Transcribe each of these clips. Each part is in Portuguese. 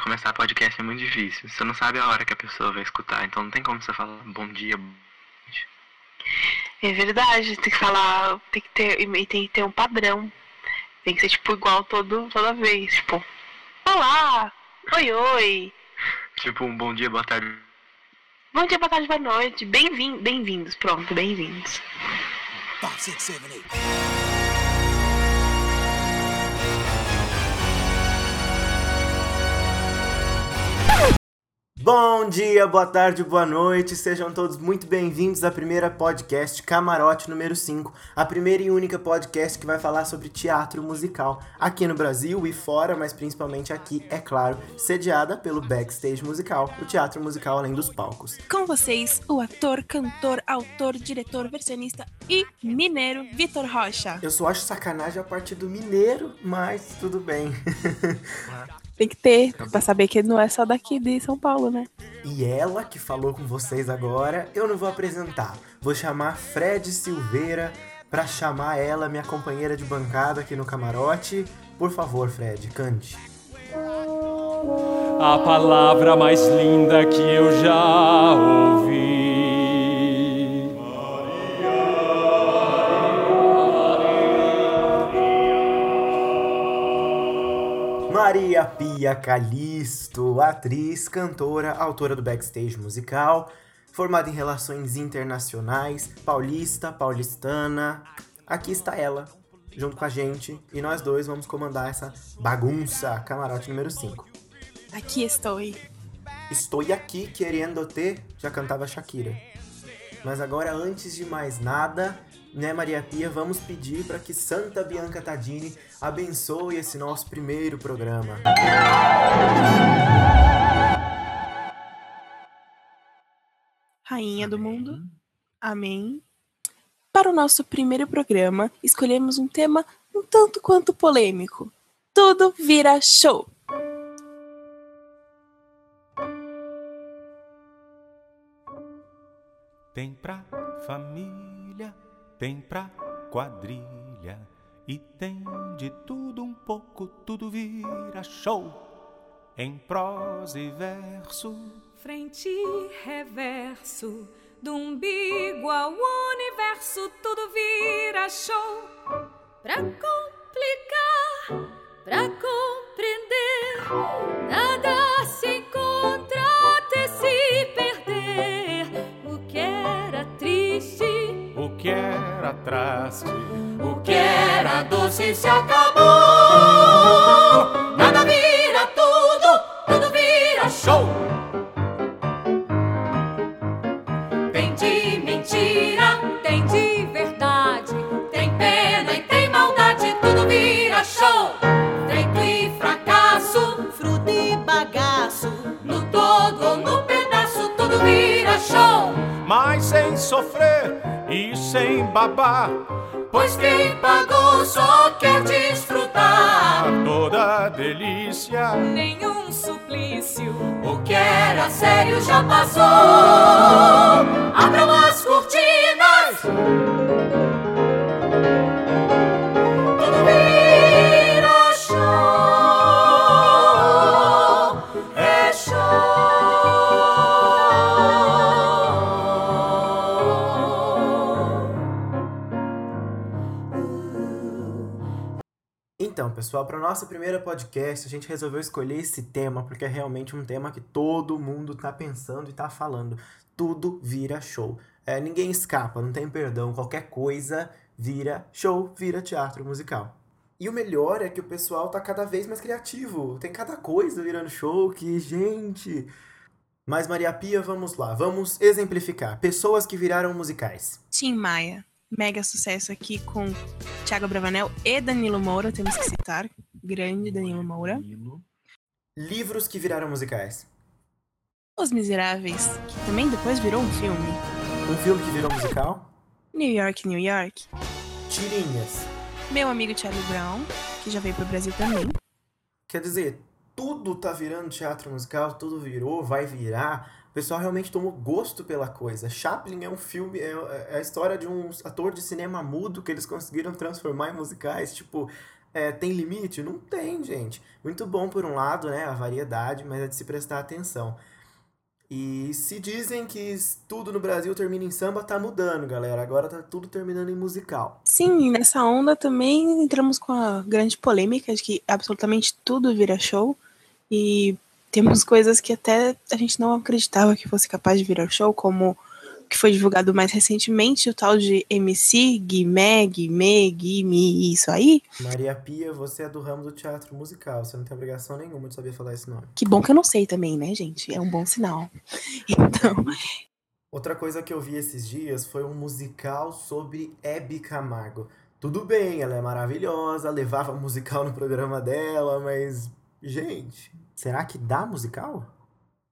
começar podcast é muito difícil. Você não sabe a hora que a pessoa vai escutar, então não tem como você falar bom dia. É verdade, tem que falar, tem que ter, e tem que ter um padrão. Tem que ser tipo igual todo, toda vez, tipo, olá, oi oi. Tipo um bom dia, boa tarde. Bom dia, boa tarde, boa noite. Bem-vindos, bem-vindos, pronto, bem-vindos. Five, six, seven, eight. Bom dia, boa tarde, boa noite, sejam todos muito bem-vindos à primeira podcast Camarote número 5, a primeira e única podcast que vai falar sobre teatro musical aqui no Brasil e fora, mas principalmente aqui, é claro, sediada pelo Backstage Musical, o teatro musical além dos palcos. Com vocês, o ator, cantor, autor, diretor, versionista e mineiro Vitor Rocha. Eu só acho sacanagem a parte do mineiro, mas tudo bem. Tem que ter, pra saber que não é só daqui de São Paulo, né? E ela que falou com vocês agora, eu não vou apresentar. Vou chamar Fred Silveira pra chamar ela, minha companheira de bancada aqui no camarote. Por favor, Fred, cante. A palavra mais linda que eu já ouvi. Maria Pia Calisto, atriz, cantora, autora do backstage musical, formada em relações internacionais, paulista, paulistana. Aqui está ela, junto com a gente, e nós dois vamos comandar essa bagunça, camarote número 5. Aqui estou. Estou aqui querendo ter, já cantava Shakira. Mas agora, antes de mais nada, né, Maria Pia, vamos pedir para que Santa Bianca Tadini abençoe esse nosso primeiro programa. Rainha do mundo. Amém. Para o nosso primeiro programa, escolhemos um tema um tanto quanto polêmico. Tudo vira show. Tem pra família, tem pra quadrilha e tem de tudo um pouco, tudo vira show. Em prosa e verso, Frente e reverso, do umbigo ao universo, tudo vira show. Pra complicar, o que era doce se acabou. Babar. Pois quem pagou só quer desfrutar. Toda delícia, Nenhum suplício, o que era sério já passou. Abram as Então, pessoal, para nossa primeira podcast, a gente resolveu escolher esse tema porque é realmente um tema que todo mundo tá pensando e tá falando. Tudo vira show. É, ninguém escapa, não tem perdão. Qualquer coisa vira show, vira teatro musical. E o melhor é que o pessoal tá cada vez mais criativo. Tem cada coisa virando show que, gente. Mas, Maria Pia, vamos lá. Vamos exemplificar. Pessoas que viraram musicais. Tim Maia. Mega sucesso aqui com Thiago Bravanel e Danilo Moura, temos que citar. Grande Danilo Moura. Livros que viraram musicais. Os Miseráveis, que também depois virou um filme. Um filme que virou musical. New York, New York. Tirinhas. Meu amigo Charlie Brown, que já veio pro Brasil também. Quer dizer, tudo tá virando teatro musical, tudo virou, vai virar. O pessoal realmente tomou gosto pela coisa. Chaplin é um filme, é, é a história de um ator de cinema mudo que eles conseguiram transformar em musicais. Tipo, É, tem limite? Não tem, gente. Muito bom por um lado, né? A variedade, mas é de se prestar atenção. E se dizem que tudo no Brasil termina em samba, tá mudando, galera. Agora tá tudo terminando em musical. Sim, nessa onda também entramos com a grande polêmica de que absolutamente tudo vira show. E temos coisas que até a gente não acreditava que fosse capaz de virar show, como que foi divulgado mais recentemente, o tal de MC, Guimé, Guimê, Guime, isso aí. Maria Pia, você é do ramo do teatro musical, você não tem obrigação nenhuma de saber falar esse nome. Que bom que eu não sei também, né, gente? É um bom sinal. Então. Outra coisa que eu vi esses dias foi um musical sobre Hebe Camargo. Tudo bem, ela é maravilhosa, levava musical no programa dela, mas. Gente, será que dá musical?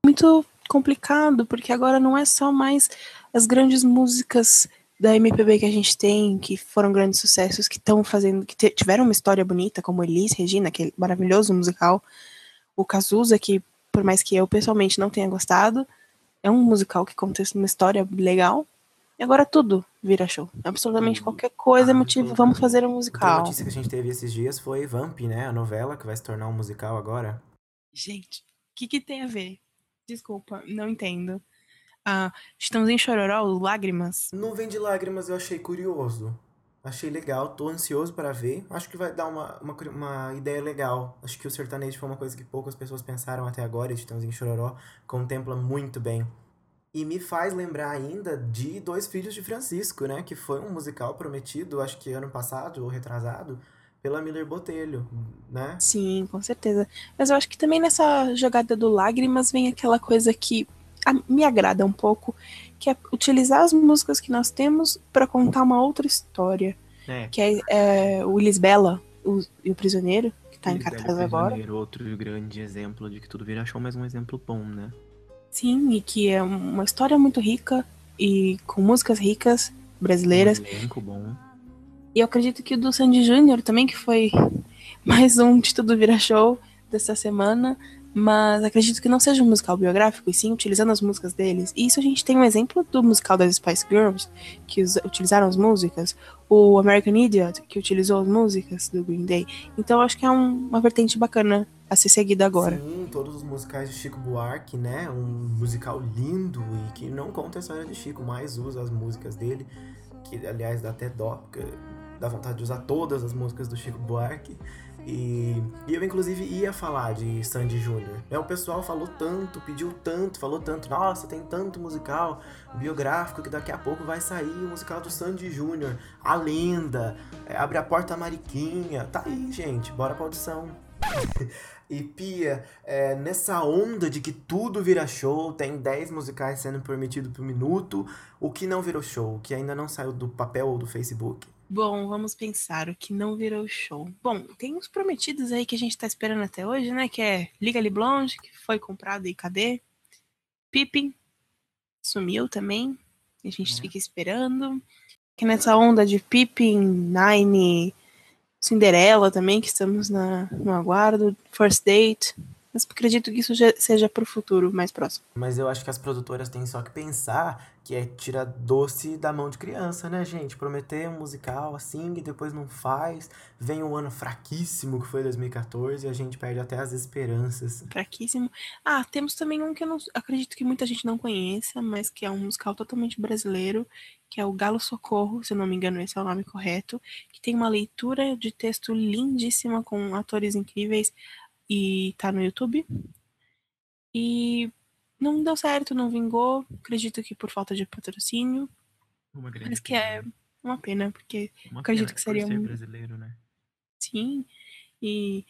Muito complicado, porque agora não é só mais as grandes músicas da MPB que a gente tem, que foram grandes sucessos, que estão fazendo, que tiveram uma história bonita, como Elis Regina, aquele maravilhoso musical, o Cazuza, que por mais que eu pessoalmente não tenha gostado, é um musical que conta uma história legal. E agora tudo vira show. Absolutamente qualquer coisa é motivo, vamos fazer um musical. A notícia que a gente teve esses dias foi Vamp, né? A novela que vai se tornar um musical agora. Gente, o que, que tem a ver? Desculpa, não entendo. Ah, estamos em Chororó, Lágrimas. Não vem de lágrimas, eu achei curioso. Achei legal, tô ansioso para ver. Acho que vai dar uma, uma, uma, ideia legal. Acho que o sertanejo foi uma coisa que poucas pessoas pensaram até agora. Estamos em Chororó, contempla muito bem. E me faz lembrar ainda de Dois Filhos de Francisco, né? Que foi um musical prometido, acho que ano passado ou retrasado, pela Miller Botelho, né? Sim, com certeza. Mas eu acho que também nessa jogada do Lágrimas vem aquela coisa que me agrada um pouco, que é utilizar as músicas que nós temos para contar uma outra história. É. Que é, é o Willis Bella o, e o Prisioneiro, que tá em cartaz agora. Outro grande exemplo de que tudo vira show, mas um exemplo bom, né? Sim, e que é uma história muito rica e com músicas ricas brasileiras. Um elenco bom. E eu acredito que o do Sandy Júnior também, que foi mais um de Tudo Vira Show dessa semana, mas acredito que não seja um musical biográfico, e sim utilizando as músicas deles. E isso a gente tem um exemplo do musical das Spice Girls, que utilizaram as músicas, o American Idiot, que utilizou as músicas do Green Day. Então acho que é um, uma vertente bacana a ser seguida agora. Sim, todos os musicais de Chico Buarque, né? Um musical lindo e que não conta a história de Chico, mas usa as músicas dele, que aliás dá até dó, porque dá vontade de usar todas as músicas do Chico Buarque. E, e, eu, inclusive, ia falar de Sandy Júnior. Né? O pessoal falou tanto, pediu tanto, falou tanto. Nossa, tem tanto musical biográfico que daqui a pouco vai sair o musical do Sandy Júnior. A Lenda, é, Abre a Porta Mariquinha. Tá aí, gente. Bora pra audição. e Pia, é, nessa onda de que tudo vira show, tem 10 musicais sendo permitidos por minuto, o que não virou show, o que ainda não saiu do papel ou do Facebook? Bom, vamos pensar o que não virou show. Bom, tem uns prometidos aí que a gente tá esperando até hoje, né? Que é Liga Blonde, que foi comprado e cadê? Pippin sumiu também. A gente é. fica esperando. Que nessa onda de Pippin, Nine, Cinderela também, que estamos na, no aguardo. First Date. Mas acredito que isso seja para o futuro mais próximo. Mas eu acho que as produtoras têm só que pensar que é tirar doce da mão de criança, né, gente? Prometer um musical assim e depois não faz. Vem um ano fraquíssimo que foi 2014 e a gente perde até as esperanças. Fraquíssimo. Ah, temos também um que eu não, acredito que muita gente não conheça, mas que é um musical totalmente brasileiro, que é o Galo Socorro, se eu não me engano, esse é o nome correto, que tem uma leitura de texto lindíssima com atores incríveis e tá no YouTube. E não deu certo, não vingou. Acredito que por falta de patrocínio. Uma grande mas que é uma pena, porque uma acredito pena que seria um brasileiro, né? Sim. E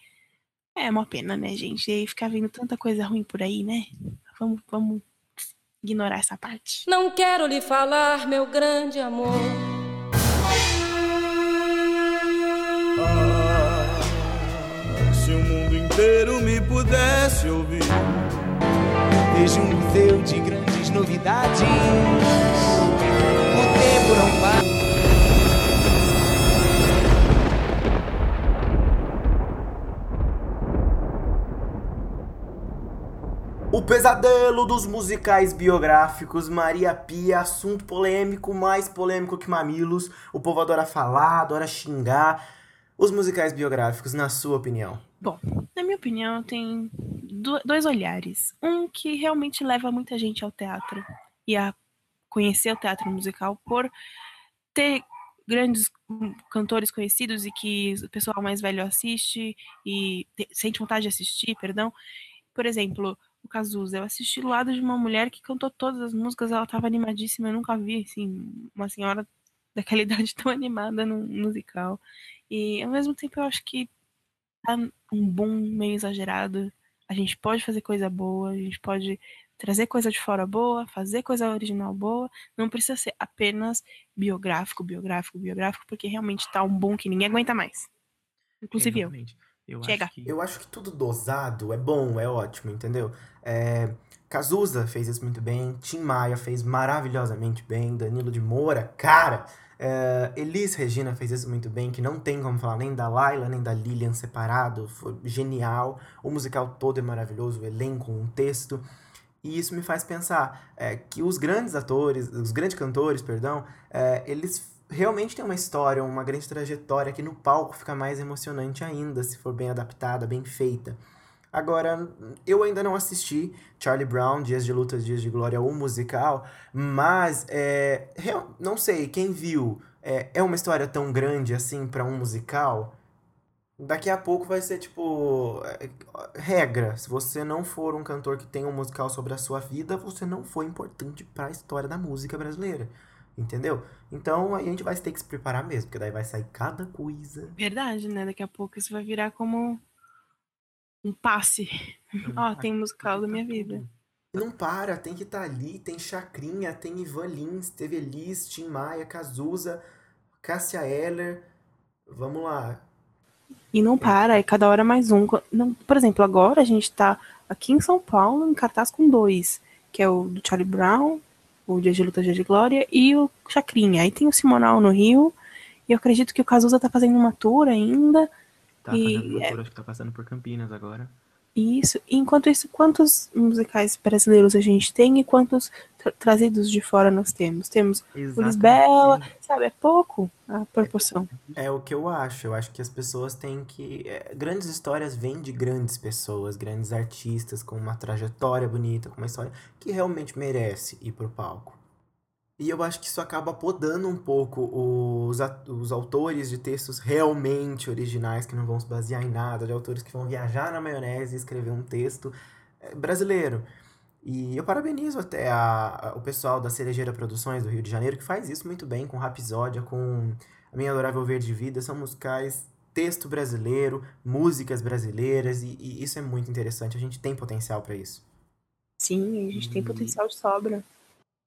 é uma pena, né, gente? E ficar vendo tanta coisa ruim por aí, né? Vamos, vamos ignorar essa parte. Não quero lhe falar, meu grande amor. O mundo inteiro me pudesse ouvir Vejo um museu de grandes novidades. O tempo não para. O pesadelo dos musicais biográficos, Maria Pia, assunto polêmico, mais polêmico que mamilos. O povo adora falar, adora xingar. Os musicais biográficos, na sua opinião? Bom, na minha opinião, tem do- dois olhares. Um que realmente leva muita gente ao teatro e a conhecer o teatro musical por ter grandes hum, cantores conhecidos e que o pessoal mais velho assiste e te- sente vontade de assistir, perdão. Por exemplo, o Cazuza, eu assisti do lado de uma mulher que cantou todas as músicas, ela estava animadíssima, eu nunca vi assim uma senhora daquela idade tão animada num musical. E ao mesmo tempo eu acho que tá um boom meio exagerado. A gente pode fazer coisa boa, a gente pode trazer coisa de fora boa, fazer coisa original boa. Não precisa ser apenas biográfico, biográfico, biográfico, porque realmente tá um boom que ninguém aguenta mais. Inclusive eu. Exatamente. Eu Chega. acho que Eu acho que tudo dosado é bom, é ótimo, entendeu? É, Cazuza fez isso muito bem, Tim Maia fez maravilhosamente bem, Danilo de Moura, cara! É, Elis Regina fez isso muito bem, que não tem como falar nem da Laila, nem da Lilian separado, foi genial. O musical todo é maravilhoso, o elenco, um texto. E isso me faz pensar é, que os grandes atores, os grandes cantores, perdão, é, eles realmente têm uma história, uma grande trajetória que no palco fica mais emocionante ainda, se for bem adaptada, bem feita. Agora, eu ainda não assisti Charlie Brown, Dias de Luta, Dias de Glória, o musical, mas é, não sei, quem viu, é, é uma história tão grande assim pra um musical? Daqui a pouco vai ser tipo é, regra. Se você não for um cantor que tem um musical sobre a sua vida, você não foi importante pra história da música brasileira. Entendeu? Então a gente vai ter que se preparar mesmo, porque daí vai sair cada coisa. Verdade, né? Daqui a pouco isso vai virar como um passe. Ó, tem musical da minha vida. Não para, tem que estar ali, tem Chacrinha, tem Ivan Lins, teve Elis, Tim Maia, Cazuza, Cássia Eller. Vamos lá. E não para, é cada hora mais um. Não, por exemplo, agora a gente tá aqui em São Paulo em cartaz com dois, que é o do Charlie Brown, o Dia de Luta, Dia de Glória, e o Chacrinha. Aí tem o Simonal no Rio, e eu acredito que o Cazuza tá fazendo uma tour ainda. Tá E fazendo é- loucura, acho que tá passando por Campinas agora. E Isso. E enquanto isso, quantos musicais brasileiros a gente tem e quantos tra- trazidos de fora nós temos? Temos o Lisbela, sabe? É pouco a proporção. É o que eu acho. Eu acho que as pessoas têm que. é, grandes histórias vêm de grandes pessoas, grandes artistas com uma trajetória bonita, com uma história que realmente merece ir pro palco. E eu acho que isso acaba podando um pouco os, os autores de textos realmente originais, que não vão se basear em nada, de autores que vão viajar na maionese e escrever um texto é, brasileiro. E eu parabenizo até a, a- o pessoal da Cerejeira Produções do Rio de Janeiro, que faz isso muito bem, com Rapsódia, com A Minha Adorável Verde Vida. São musicais, texto brasileiro, músicas brasileiras, e, e isso é muito interessante. A gente tem potencial para isso. Sim, a gente tem E- potencial de sobra.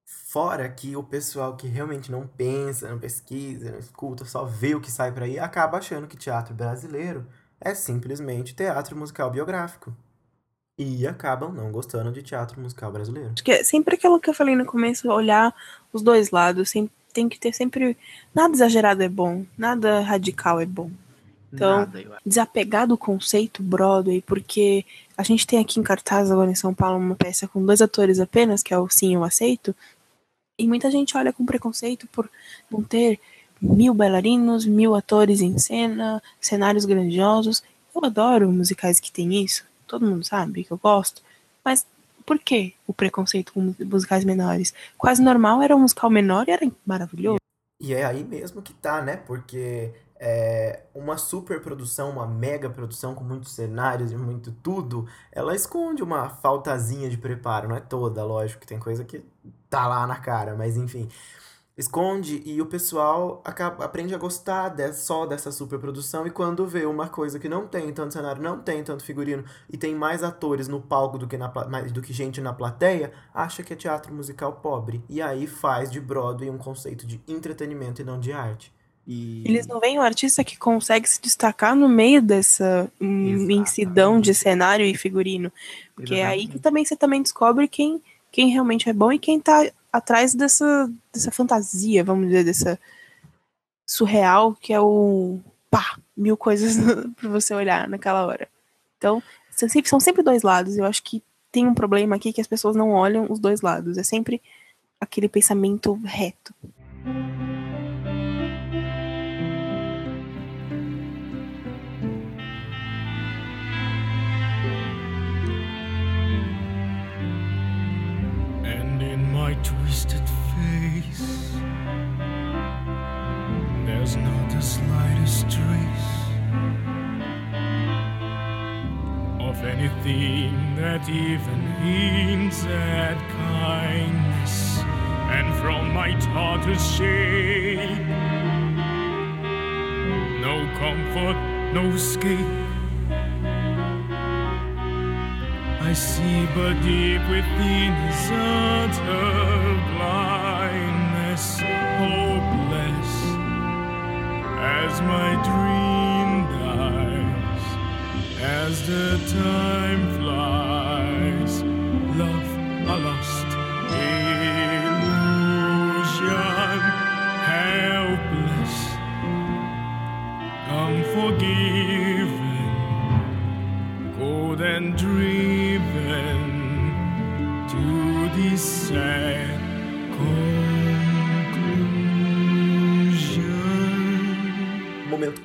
Fora que o pessoal que realmente não pensa, não pesquisa, não escuta, só vê o que sai por aí, acaba achando que teatro brasileiro é simplesmente teatro musical biográfico. E acabam não gostando de teatro musical brasileiro. Acho que é sempre aquilo que eu falei no começo, olhar os dois lados. Sem, tem que ter sempre. Nada exagerado é bom, nada radical é bom. Então, Nada, desapegar do conceito Broadway, porque a gente tem aqui em cartaz agora em São Paulo uma peça com dois atores apenas, que é o Sim Eu Aceito, e muita gente olha com preconceito por não ter mil bailarinos, mil atores em cena, cenários grandiosos. Eu adoro musicais que tem isso, todo mundo sabe que eu gosto, mas por que o preconceito com musicais menores? Quase normal era um musical menor e era maravilhoso. E é aí mesmo que tá, né? Porque é, uma super produção, uma mega produção com muitos cenários e muito tudo, ela esconde uma faltazinha de preparo, não é toda, lógico, que tem coisa que tá lá na cara, mas enfim. Esconde e o pessoal acaba, aprende a gostar de- só dessa super produção e quando vê uma coisa que não tem tanto cenário, não tem tanto figurino e tem mais atores no palco do que, na, mais do que gente na plateia, acha que é teatro musical pobre. E aí faz de Broadway um conceito de entretenimento e não de arte. E Eles não veem o artista que consegue se destacar no meio dessa imensidão de cenário e figurino. Porque é aí que também você também descobre quem, quem realmente é bom e quem tá atrás dessa, dessa fantasia, vamos dizer, dessa surreal que é o pá, mil coisas pra você olhar naquela hora. Então, são sempre, são sempre dois lados. Eu acho que tem um problema aqui que as pessoas não olham os dois lados. É sempre aquele pensamento reto. Anything that even hints at kindness. And from my tortoise shape, no comfort, no escape. I see but deep within his utter blindness, hopeless as my dream as the time flies.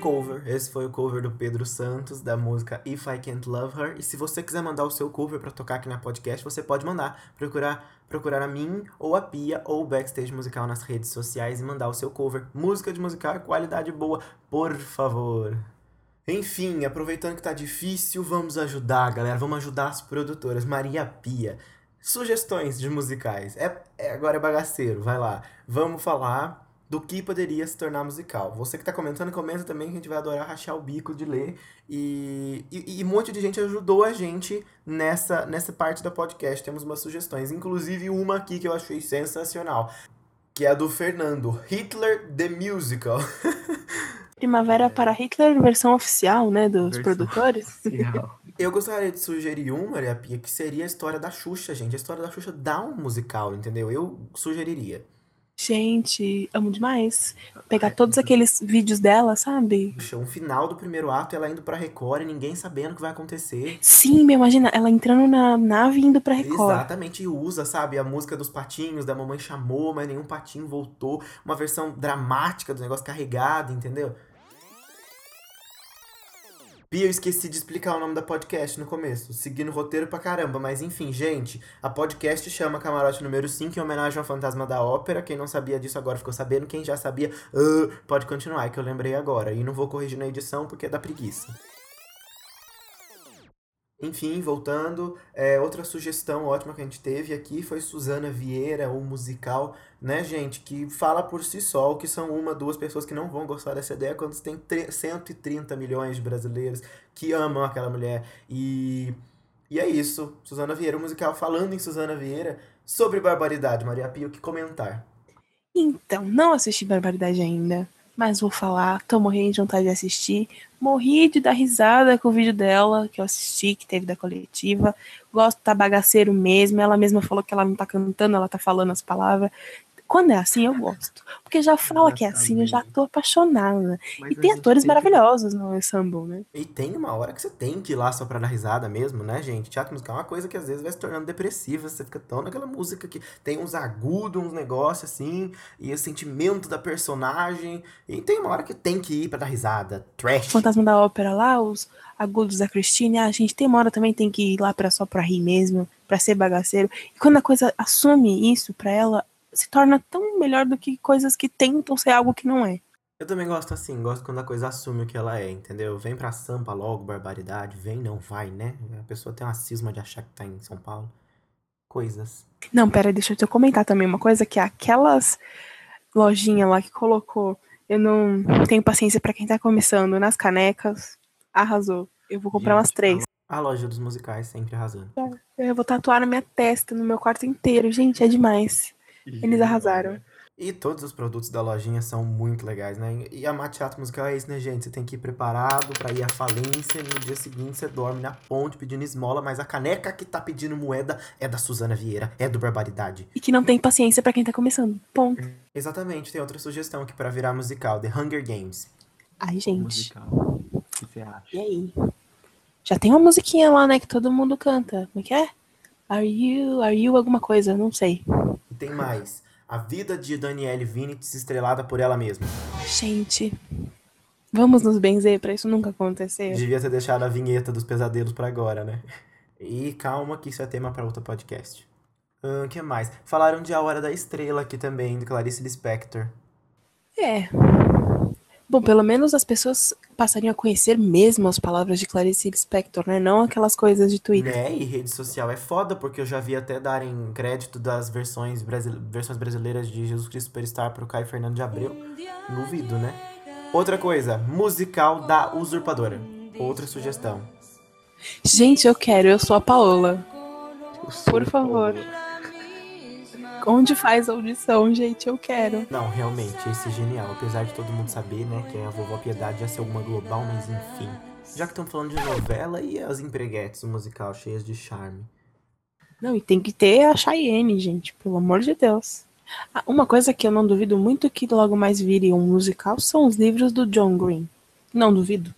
Cover. Esse foi o cover do Pedro Santos da música If I Can't Love Her. E se você quiser mandar o seu cover pra tocar aqui na podcast, você pode mandar. Procurar, procurar a mim, ou a Pia, ou o Backstage Musical nas redes sociais e mandar o seu cover. Música de musical, qualidade boa, por favor. Enfim, aproveitando que tá difícil, vamos ajudar, galera. Vamos ajudar as produtoras. Maria Pia. Sugestões de musicais. É, é- agora é bagaceiro, vai lá. Vamos falar do que poderia se tornar musical. Você que tá comentando, comenta também que a gente vai adorar rachar o bico de ler. E, e, e um monte de gente ajudou a gente nessa, nessa parte da podcast. Temos umas sugestões, inclusive uma aqui que eu achei sensacional, que é a do Fernando, Hitler the Musical. Primavera para Hitler, versão oficial, né, dos Versão produtores. Eu gostaria de sugerir um, Maria Pia, que seria a história da Xuxa, gente. A história da Xuxa dá um musical, entendeu? Eu sugeriria. Gente, amo demais. Pegar todos aqueles vídeos dela, sabe? Xuxa, um final do primeiro ato, ela indo pra Record e ninguém sabendo o que vai acontecer. Sim, me imagina, ela entrando na nave e indo pra Record. Exatamente, e usa, sabe, a música dos patinhos, da mamãe chamou, mas nenhum patinho voltou. Uma versão dramática do negócio carregado, entendeu? Pia, eu esqueci de explicar o nome da podcast no começo, seguindo o roteiro pra caramba, mas enfim, gente, a podcast chama Camarote número 5 em homenagem ao Fantasma da Ópera. Quem não sabia disso agora ficou sabendo, quem já sabia, ah, pode continuar, que eu lembrei agora. E não vou corrigir na edição porque é da preguiça. Enfim, voltando, é, outra sugestão ótima que a gente teve aqui foi Suzana Vieira, o musical, né, gente, que fala por si só, que são uma, duas pessoas que não vão gostar dessa ideia, quando tem tre- 130 milhões de brasileiros que amam aquela mulher. E, e é isso, Suzana Vieira, o musical falando em Suzana Vieira, sobre barbaridade, Maria Pia, o que comentar? Então, não assisti Barbaridade ainda, mas vou falar, tô morrendo de vontade de assistir. Morri de dar risada com o vídeo dela, que eu assisti, que teve da coletiva. Gosto tá bagaceiro mesmo. Ela mesma falou que ela não tá cantando, ela tá falando as palavras. Quando é assim, eu gosto. Porque já fala que é assim, eu já tô apaixonada. Mas e tem atores tem que- maravilhosos no ensemble, né? E tem uma hora que você tem que ir lá só pra dar risada mesmo, né, gente? Teatro musical é uma coisa que às vezes vai se tornando depressiva. Você fica tão naquela música que tem uns agudos, uns negócios assim, e o sentimento da personagem. E tem uma hora que tem que ir pra dar risada. Trash. Fantasma da Ópera lá, os agudos da Christine, ah, a gente tem uma hora também tem que ir lá pra, só pra rir mesmo, pra ser bagaceiro. E quando a coisa assume isso pra ela, se torna tão melhor do que coisas que tentam ser algo que não é. Eu também gosto assim, gosto quando a coisa assume o que ela é, entendeu? Vem pra Sampa logo, barbaridade. Vem, não vai, né? A pessoa tem uma cisma de achar que tá em São Paulo. Coisas. Não, pera, deixa eu te comentar também uma coisa que aquelas lojinhas lá que colocou, eu não tenho paciência pra quem tá começando nas canecas, arrasou. Eu vou comprar umas três. A loja dos musicais sempre arrasando. Eu vou tatuar na minha testa, no meu quarto inteiro. Gente, é demais. Eles arrasaram. E todos os produtos da lojinha são muito legais, né? E amar teatro musical é isso, né, gente? Você tem que ir preparado pra ir à falência. No dia seguinte você dorme na ponte pedindo esmola, mas a caneca que tá pedindo moeda é da Suzana Vieira, é do Barbaridade. E que não tem paciência pra quem tá começando. Ponto. Exatamente, tem outra sugestão aqui pra virar musical: The Hunger Games. Ai, gente. Musical. O que você acha? E aí? Já tem uma musiquinha lá, né, que todo mundo canta. Como é que é? Are you, are you alguma coisa, não sei. Tem mais: A Vida de Danielle Vinitz, estrelada por ela mesma. Gente, vamos nos benzer pra isso nunca acontecer. Devia ter deixado a vinheta dos pesadelos pra agora, né? E calma que isso é tema pra outro podcast. O que mais? Falaram de A Hora da Estrela aqui também, de Clarice Lispector. É. Bom, pelo menos as pessoas passariam a conhecer mesmo as palavras de Clarice Lispector, né? Não aquelas coisas de Twitter. Né? E rede social é foda, porque eu já vi até darem crédito das versões, brasile... versões brasileiras de Jesus Cristo Superstar pro Caio Fernando de Abreu. Duvido, né? Outra coisa, musical da Usurpadora. Outra sugestão. Gente, eu quero, eu sou a Paola. Por favor. Onde faz audição, gente? Eu quero. Não, realmente, esse é genial. Apesar de todo mundo saber, né, que a vovó Piedade ia ser alguma global, mas enfim. Já que estamos falando de novela e as empreguetes do musical cheias de charme. Não, e tem que ter a Cheyenne, gente, pelo amor de Deus. Ah, uma coisa que eu não duvido muito que logo mais vire um musical são os livros do John Green. Não duvido.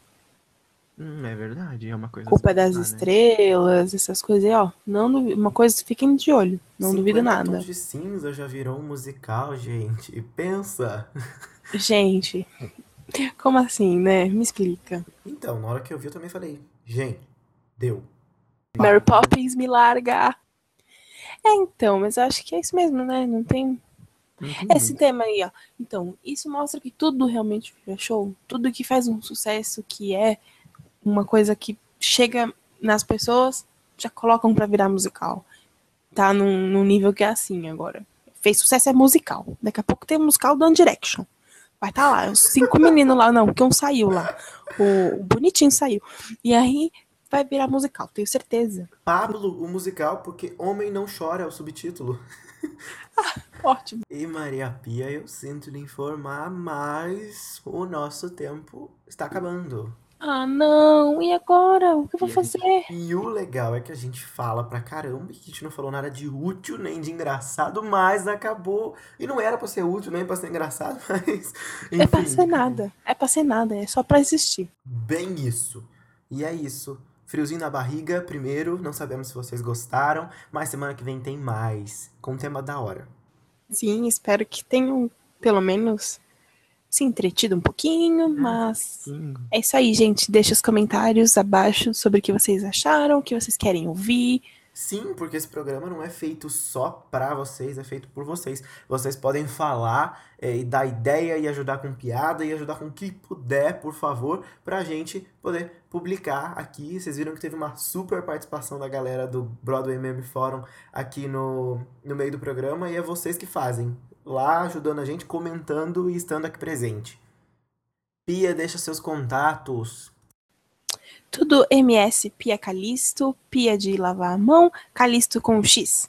Hum, é verdade, é uma coisa. Culpa das né? estrelas, essas coisas aí, ó. Não duvido. Uma coisa, fiquem de olho. Não duvido 50 nada. De cinza já virou um musical, gente. Pensa. Gente, como assim, né? Me explica. Então, na hora que eu vi, eu também falei, gente, deu. Mary Poppins me larga. É, então, mas eu acho que é isso mesmo, né? Não tem. Esse tema aí, ó. Então, isso mostra que tudo realmente vira show. Tudo que faz um sucesso, que é uma coisa que chega nas pessoas, já colocam pra virar musical. Tá num, num nível que é assim agora. Fez sucesso é musical. Daqui a pouco tem um musical do One Direction. Vai tá lá, os cinco meninos lá, não, porque um saiu lá. O, o bonitinho saiu. E aí vai virar musical, tenho certeza. Pablo, o musical, porque Homem Não Chora é o subtítulo. Ótimo. E Maria Pia, eu sinto lhe informar, mas o nosso tempo está acabando. Ah, não, e agora? O que eu vou E a gente- fazer? E o legal é que a gente fala pra caramba e que a gente não falou nada de útil nem de engraçado, mas acabou. E não era pra ser útil nem pra ser engraçado, mas. É pra enfim, ser nada. É pra ser nada, é só pra existir. Bem isso. E é isso. Friozinho na barriga, primeiro. Não sabemos se vocês gostaram, mas semana que vem tem mais. Com um tema da hora. Sim, espero que tenham, pelo menos, se entretido um pouquinho, mas Sim. é isso aí, gente. Deixa os comentários abaixo sobre o que vocês acharam, o que vocês querem ouvir. Sim, porque esse programa não é feito só pra vocês, é feito por vocês. Vocês podem falar eh, e dar ideia e ajudar com piada e ajudar com o que puder, por favor, pra gente poder publicar aqui. Vocês viram que teve uma super participação da galera do Broadway Meme Forum aqui no, no meio do programa e é vocês que fazem. Lá ajudando a gente, comentando e estando aqui presente. Pia, deixa seus contatos. Tudo MS Pia Calisto, Pia de lavar a mão, Calisto com X.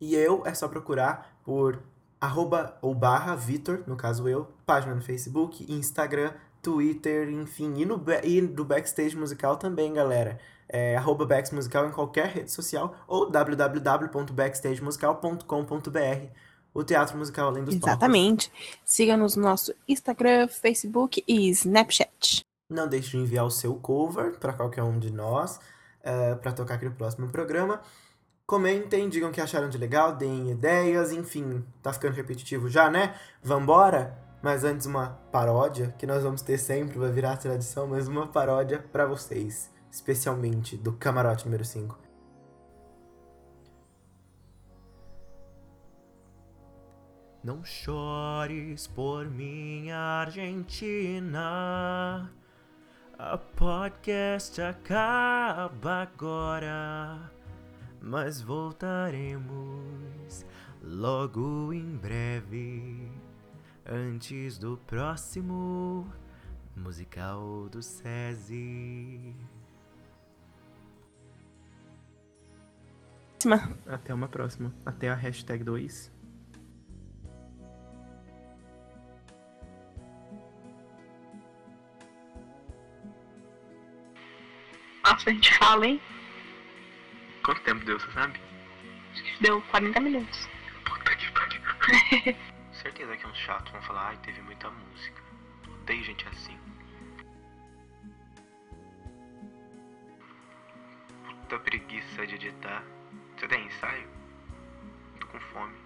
E eu é só procurar por arroba ou barra Vitor, no caso eu, página no Facebook, Instagram, Twitter, enfim, e, no, e do Backstage Musical também, galera. É arroba Bax Musical em qualquer rede social ou www.backstagemusical.com.br. O teatro musical além dos. Exatamente. Siga-nos no nosso Instagram, Facebook e Snapchat. Não deixe de enviar o seu cover para qualquer um de nós, para tocar aqui no próximo programa. Comentem, digam o que acharam de legal, deem ideias, enfim, tá ficando repetitivo já, né? Vambora? Mas antes uma paródia, que nós vamos ter sempre, vai virar tradição, mas uma paródia para vocês, especialmente do Camarote número 5. Não chores por minha Argentina. A podcast acaba agora, mas voltaremos logo em breve, antes do próximo musical do SESI. Até uma próxima. Até a hashtag 2. Nossa, a gente fala, hein? Quanto tempo deu, você sabe? Acho que deu 40 minutos. Puta que pariu. Certeza que uns chatos vão falar, ai, teve muita música. Odeio gente assim. Puta preguiça de editar. Você tem ensaio? Tô com fome.